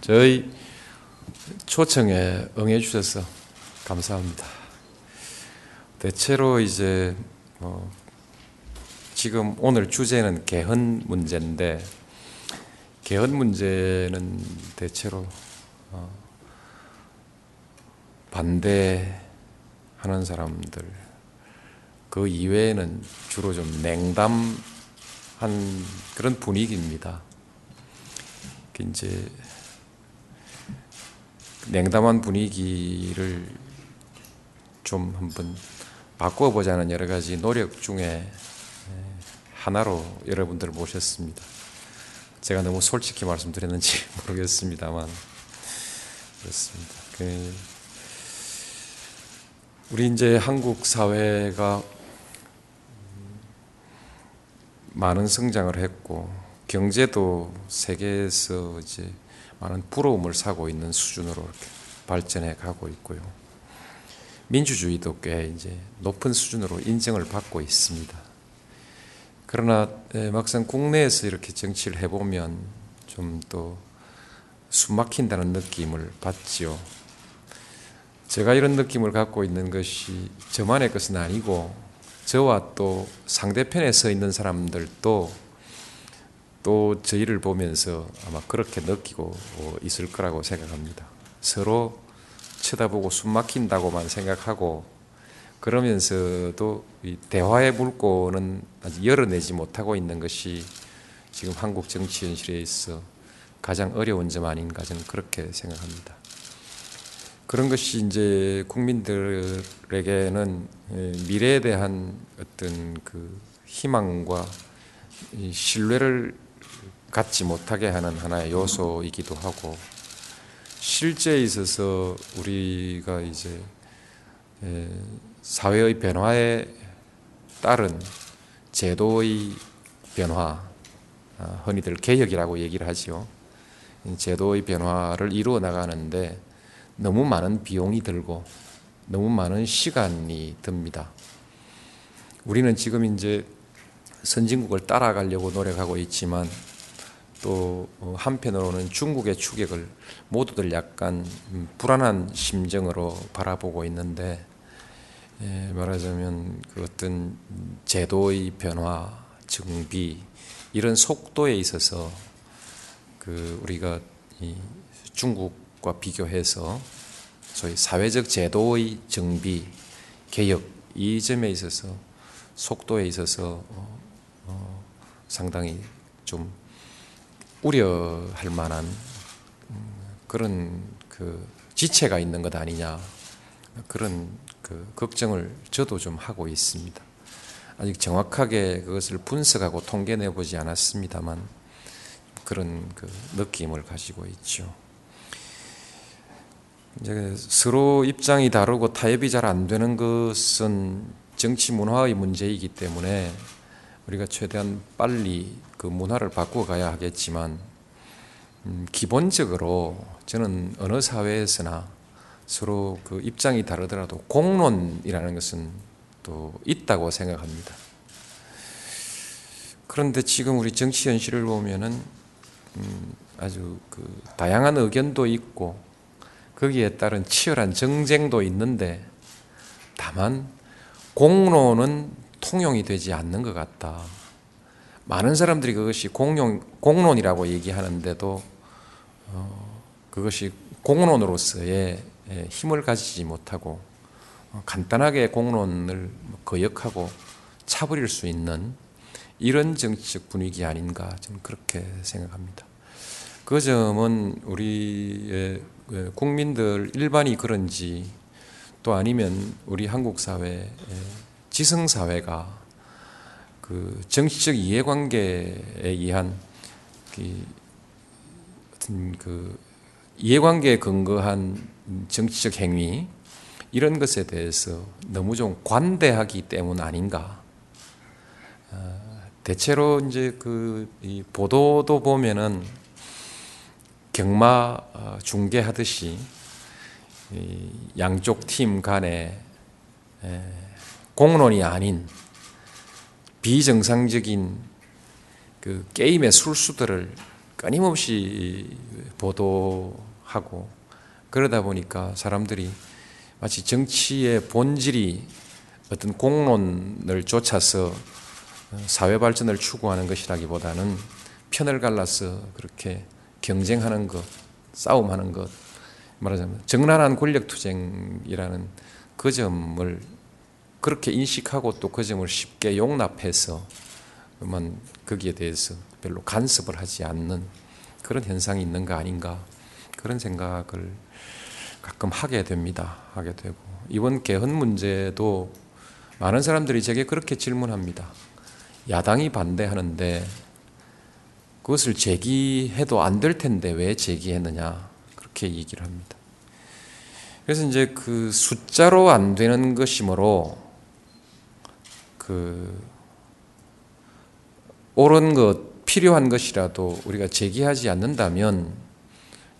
저희 초청에 응해 주셔서 감사합니다. 대체로 이제 뭐 지금 오늘 주제는 개헌 문제인데 개헌 문제는 대체로 어 반대하는 사람들 그 이외에는 주로 좀 냉담한 그런 분위기입니다. 이제 냉담한 분위기를 좀 한번 바꿔보자는 여러 가지 노력 중에 하나로 여러분들을 모셨습니다. 제가 너무 솔직히 말씀드렸는지 모르겠습니다만 그렇습니다. 그 우리 이제 한국 사회가 많은 성장을 했고 경제도 세계에서 이제 많은 부러움을 사고 있는 수준으로 이렇게 발전해 가고 있고요. 민주주의도 꽤 이제 높은 수준으로 인정을 받고 있습니다. 그러나 막상 국내에서 이렇게 정치를 해보면 좀 또 숨막힌다는 느낌을 받지요. 제가 이런 느낌을 갖고 있는 것이 저만의 것은 아니고 저와 또 상대편에 서 있는 사람들도 또 저희를 보면서 아마 그렇게 느끼고 있을 거라고 생각합니다. 서로 쳐다보고 숨 막힌다고만 생각하고 그러면서도 대화의 물꼬는 아직 열어내지 못하고 있는 것이 지금 한국 정치 현실에 있어 가장 어려운 점 아닌가 저는 그렇게 생각합니다. 그런 것이 이제 국민들에게는 미래에 대한 어떤 그 희망과 신뢰를 갖지 못하게 하는 하나의 요소이기도 하고 실제에 있어서 우리가 이제 사회의 변화에 따른 제도의 변화, 아, 흔히들 개혁이라고 얘기를 하지요. 제도의 변화를 이루어 나가는데 너무 많은 비용이 들고 너무 많은 시간이 듭니다. 우리는 지금 이제 선진국을 따라가려고 노력하고 있지만 또 한편으로는 중국의 추격을 모두들 약간 불안한 심정으로 바라보고 있는데 예, 말하자면 그 어떤 제도의 변화, 정비 이런 속도에 있어서 그 우리가 중국과 비교해서 소위 사회적 제도의 정비, 개혁 이 점에 있어서 속도에 있어서 어, 어, 상당히 좀 우려할 만한 그런 그 지체가 있는 것 아니냐 그런 그 걱정을 저도 좀 하고 있습니다. 아직 정확하게 그것을 분석하고 통계내 보지 않았습니다만 그런 그 느낌을 가지고 있죠. 이제 서로 입장이 다르고 타협이 잘 안 되는 것은 정치 문화의 문제이기 때문에 우리가 최대한 빨리 그 문화를 바꾸어 가야 하겠지만 음, 기본적으로 저는 어느 사회에서나 서로 그 입장이 다르더라도 공론이라는 것은 또 있다고 생각합니다. 그런데 지금 우리 정치 현실을 보면은 음, 아주 그 다양한 의견도 있고 거기에 따른 치열한 정쟁도 있는데 다만 공론은 통용이 되지 않는 것 같다. 많은 사람들이 그것이 공용, 공론이라고 얘기하는데도 어, 그것이 공론으로서의 힘을 가지지 못하고 어, 간단하게 공론을 거역하고 차버릴 수 있는 이런 정치적 분위기 아닌가 저는 그렇게 생각합니다. 그 점은 우리의 국민들 일반이 그런지 또 아니면 우리 한국 사회 지성 사회가 그 정치적 이해관계에 의한 그 어떤 그 이해관계에 근거한 정치적 행위 이런 것에 대해서 너무 좀 관대하기 때문 아닌가. 어, 대체로 이제 그이 보도도 보면은 경마 어, 중계하듯이 이 양쪽 팀 간에 에, 공론이 아닌 비정상적인 그 게임의 술수들을 끊임없이 보도하고 그러다 보니까 사람들이 마치 정치의 본질이 어떤 공론을 쫓아서 사회 발전을 추구하는 것이라기보다는 편을 갈라서 그렇게 경쟁하는 것, 싸움하는 것, 말하자면 정난한 권력 투쟁이라는 그 점을 그렇게 인식하고 또 그 점을 쉽게 용납해서 만 거기에 대해서 별로 간섭을 하지 않는 그런 현상이 있는 거 아닌가 그런 생각을 가끔 하게 됩니다. 하게 되고 이번 개헌 문제도 많은 사람들이 제게 그렇게 질문합니다. 야당이 반대하는데 그것을 제기해도 안 될 텐데 왜 제기했느냐 그렇게 얘기를 합니다. 그래서 이제 그 숫자로 안 되는 것이므로 그 옳은 것 필요한 것이라도 우리가 제기하지 않는다면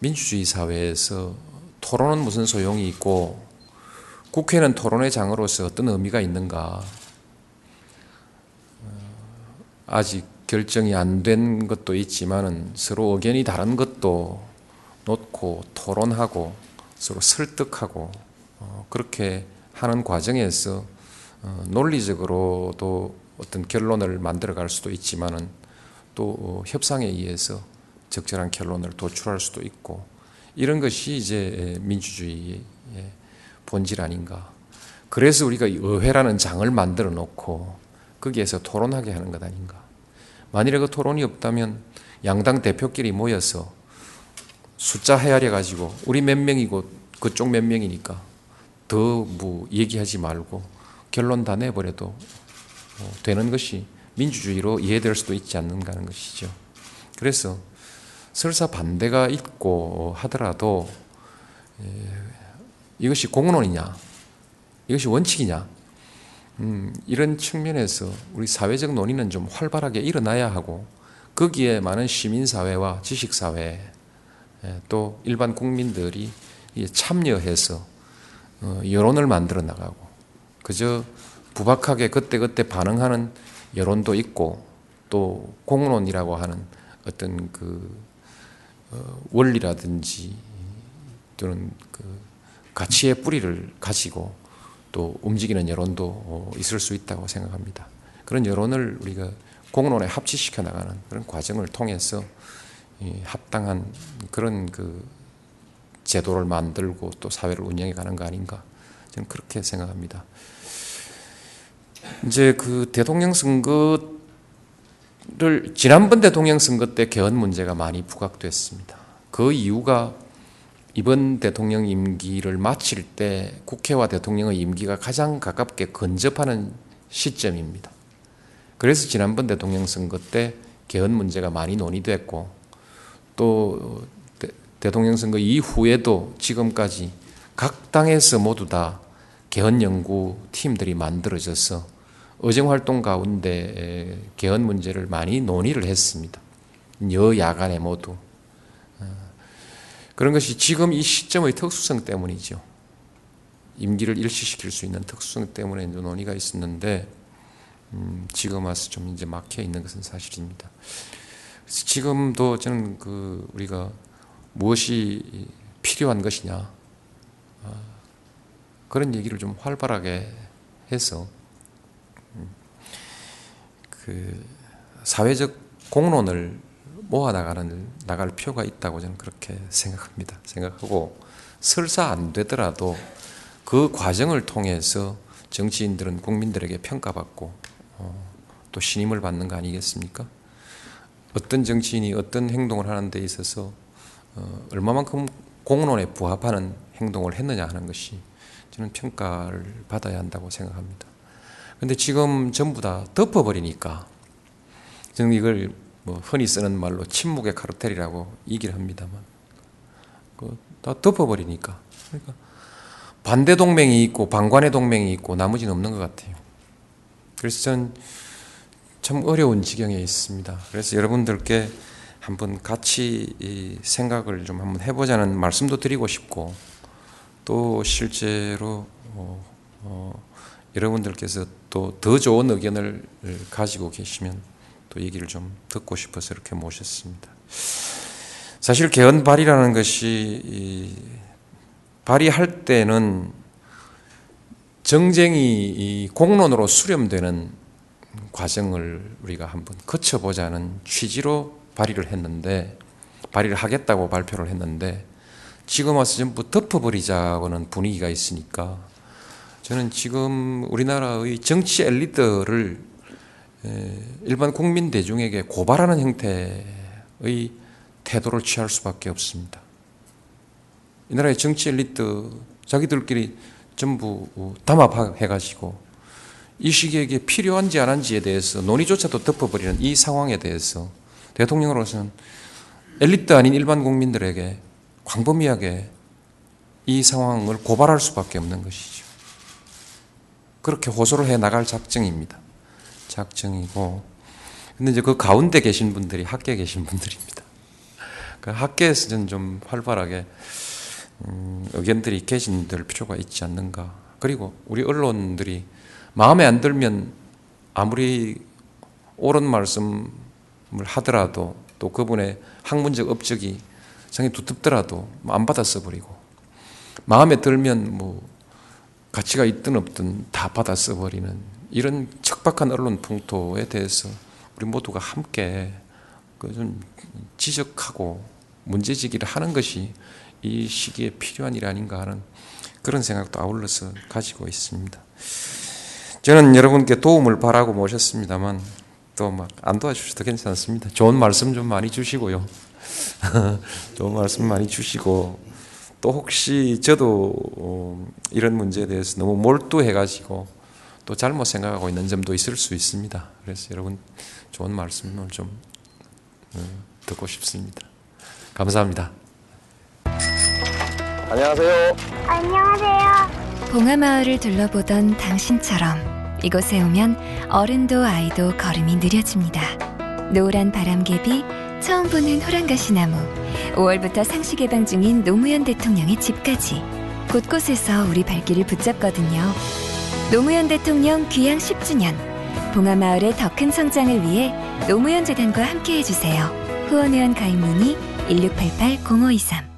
민주주의 사회에서 토론은 무슨 소용이 있고 국회는 토론의 장으로서 어떤 의미가 있는가? 아직 결정이 안 된 것도 있지만은 서로 의견이 다른 것도 놓고 토론하고 서로 설득하고 어, 그렇게 하는 과정에서 어, 논리적으로도 어떤 결론을 만들어 갈 수도 있지만은 또 어, 협상에 의해서 적절한 결론을 도출할 수도 있고 이런 것이 이제 민주주의의 본질 아닌가. 그래서 우리가 의회라는 장을 만들어 놓고 거기에서 토론하게 하는 것 아닌가. 만일에 그 토론이 없다면 양당 대표끼리 모여서 숫자 헤아려 가지고 우리 몇 명이고 그쪽 몇 명이니까 더 뭐 얘기하지 말고 결론 다 내버려도 뭐 되는 것이 민주주의로 이해될 수도 있지 않는가 하는 것이죠. 그래서 설사 반대가 있고 하더라도 이것이 공론이냐, 이것이 원칙이냐, 음, 이런 측면에서 우리 사회적 논의는 좀 활발하게 일어나야 하고 거기에 많은 시민사회와 지식사회 또 일반 국민들이 참여해서 어, 여론을 만들어 나가고 그저 부박하게 그때그때 반응하는 여론도 있고 또 공론이라고 하는 어떤 그 어, 원리라든지 또는 그 가치의 뿌리를 가지고 또 움직이는 여론도 어, 있을 수 있다고 생각합니다. 그런 여론을 우리가 공론에 합치시켜 나가는 그런 과정을 통해서 합당한 그런 그 제도를 만들고 또 사회를 운영해 가는 거 아닌가 저는 그렇게 생각합니다. 이제 그 대통령 선거를 지난번 대통령 선거 때 개헌 문제가 많이 부각됐습니다. 그 이유가 이번 대통령 임기를 마칠 때 국회와 대통령의 임기가 가장 가깝게 근접하는 시점입니다. 그래서 지난번 대통령 선거 때 개헌 문제가 많이 논의됐고 또 대통령 선거 이후에도 지금까지 각 당에서 모두 다 개헌 연구 팀들이 만들어져서 의정 활동 가운데 개헌 문제를 많이 논의를 했습니다. 여야 간에 모두. 그런 것이 지금 이 시점의 특수성 때문이죠. 임기를 일시시킬 수 있는 특수성 때문에 논의가 있었는데 음, 지금 와서 좀 이제 막혀 있는 것은 사실입니다. 지금도 저는 그 우리가 무엇이 필요한 것이냐 아, 그런 얘기를 좀 활발하게 해서 음, 그 사회적 공론을 모아 나가는 나갈 필요가 있다고 저는 그렇게 생각합니다. 생각하고 설사 안 되더라도 그 과정을 통해서 정치인들은 국민들에게 평가받고 어, 또 신임을 받는 거 아니겠습니까? 어떤 정치인이 어떤 행동을 하는 데 있어서 어, 얼마만큼 공론에 부합하는 행동을 했느냐 하는 것이 저는 평가를 받아야 한다고 생각합니다. 근데 지금 전부 다 덮어버리니까 저는 이걸 뭐 흔히 쓰는 말로 침묵의 카르텔이라고 얘기를 합니다만 그다 덮어버리니까 그러니까 반대 동맹이 있고 방관의 동맹이 있고 나머지는 없는 것 같아요. 그래서 저는 참 어려운 지경에 있습니다. 그래서 여러분들께 한번 같이 생각을 좀 한번 해보자는 말씀도 드리고 싶고 또 실제로 어, 어, 여러분들께서 또 더 좋은 의견을 가지고 계시면 또 얘기를 좀 듣고 싶어서 이렇게 모셨습니다. 사실 개헌 발의라는 것이 발의할 때는 정쟁이 공론으로 수렴되는 과정을 우리가 한번 거쳐보자는 취지로 발의를 했는데 발의를 하겠다고 발표를 했는데 지금 와서 전부 덮어버리자고는 분위기가 있으니까 저는 지금 우리나라의 정치 엘리트를 일반 국민 대중에게 고발하는 형태의 태도를 취할 수밖에 없습니다. 이 나라의 정치 엘리트 자기들끼리 전부 담합해가지고 이 시기에 필요한지 안 한지에 대해서 논의조차도 덮어버리는 이 상황에 대해서 대통령으로서는 엘리트 아닌 일반 국민들에게 광범위하게 이 상황을 고발할 수밖에 없는 것이죠. 그렇게 호소를 해 나갈 작정입니다. 작정이고, 근데 이제 그 가운데 계신 분들이 학계에 계신 분들입니다. 그 학계에서는 좀 활발하게 음, 의견들이 개진될 필요가 있지 않는가. 그리고 우리 언론들이 마음에 안 들면 아무리 옳은 말씀을 하더라도 또 그분의 학문적 업적이 상당히 두텁더라도 안 받아 써버리고 마음에 들면 뭐 가치가 있든 없든 다 받아 써버리는 이런 척박한 언론 풍토에 대해서 우리 모두가 함께 그좀 지적하고 문제제기를 하는 것이 이 시기에 필요한 일 아닌가 하는 그런 생각도 아울러서 가지고 있습니다. 저는 여러분께 도움을 바라고 모셨습니다만 또 막 안 도와주셔도 괜찮습니다. 좋은 말씀 좀 많이 주시고요. 좋은 말씀 많이 주시고 또 혹시 저도 어, 이런 문제에 대해서 너무 몰두해가지고 또 잘못 생각하고 있는 점도 있을 수 있습니다. 그래서 여러분 좋은 말씀을 좀 어, 듣고 싶습니다. 감사합니다. 안녕하세요. 안녕하세요. 봉하마을을 둘러보던 당신처럼 이곳에 오면 어른도 아이도 걸음이 느려집니다. 노란 바람개비, 처음 보는 호랑가시나무, 5월부터 상시 개방 중인 노무현 대통령의 집까지 곳곳에서 우리 발길을 붙잡거든요. 노무현 대통령 귀향 10주년, 봉하마을의 더 큰 성장을 위해 노무현 재단과 함께 해 주세요. 후원회원 가입 문의 1688-0523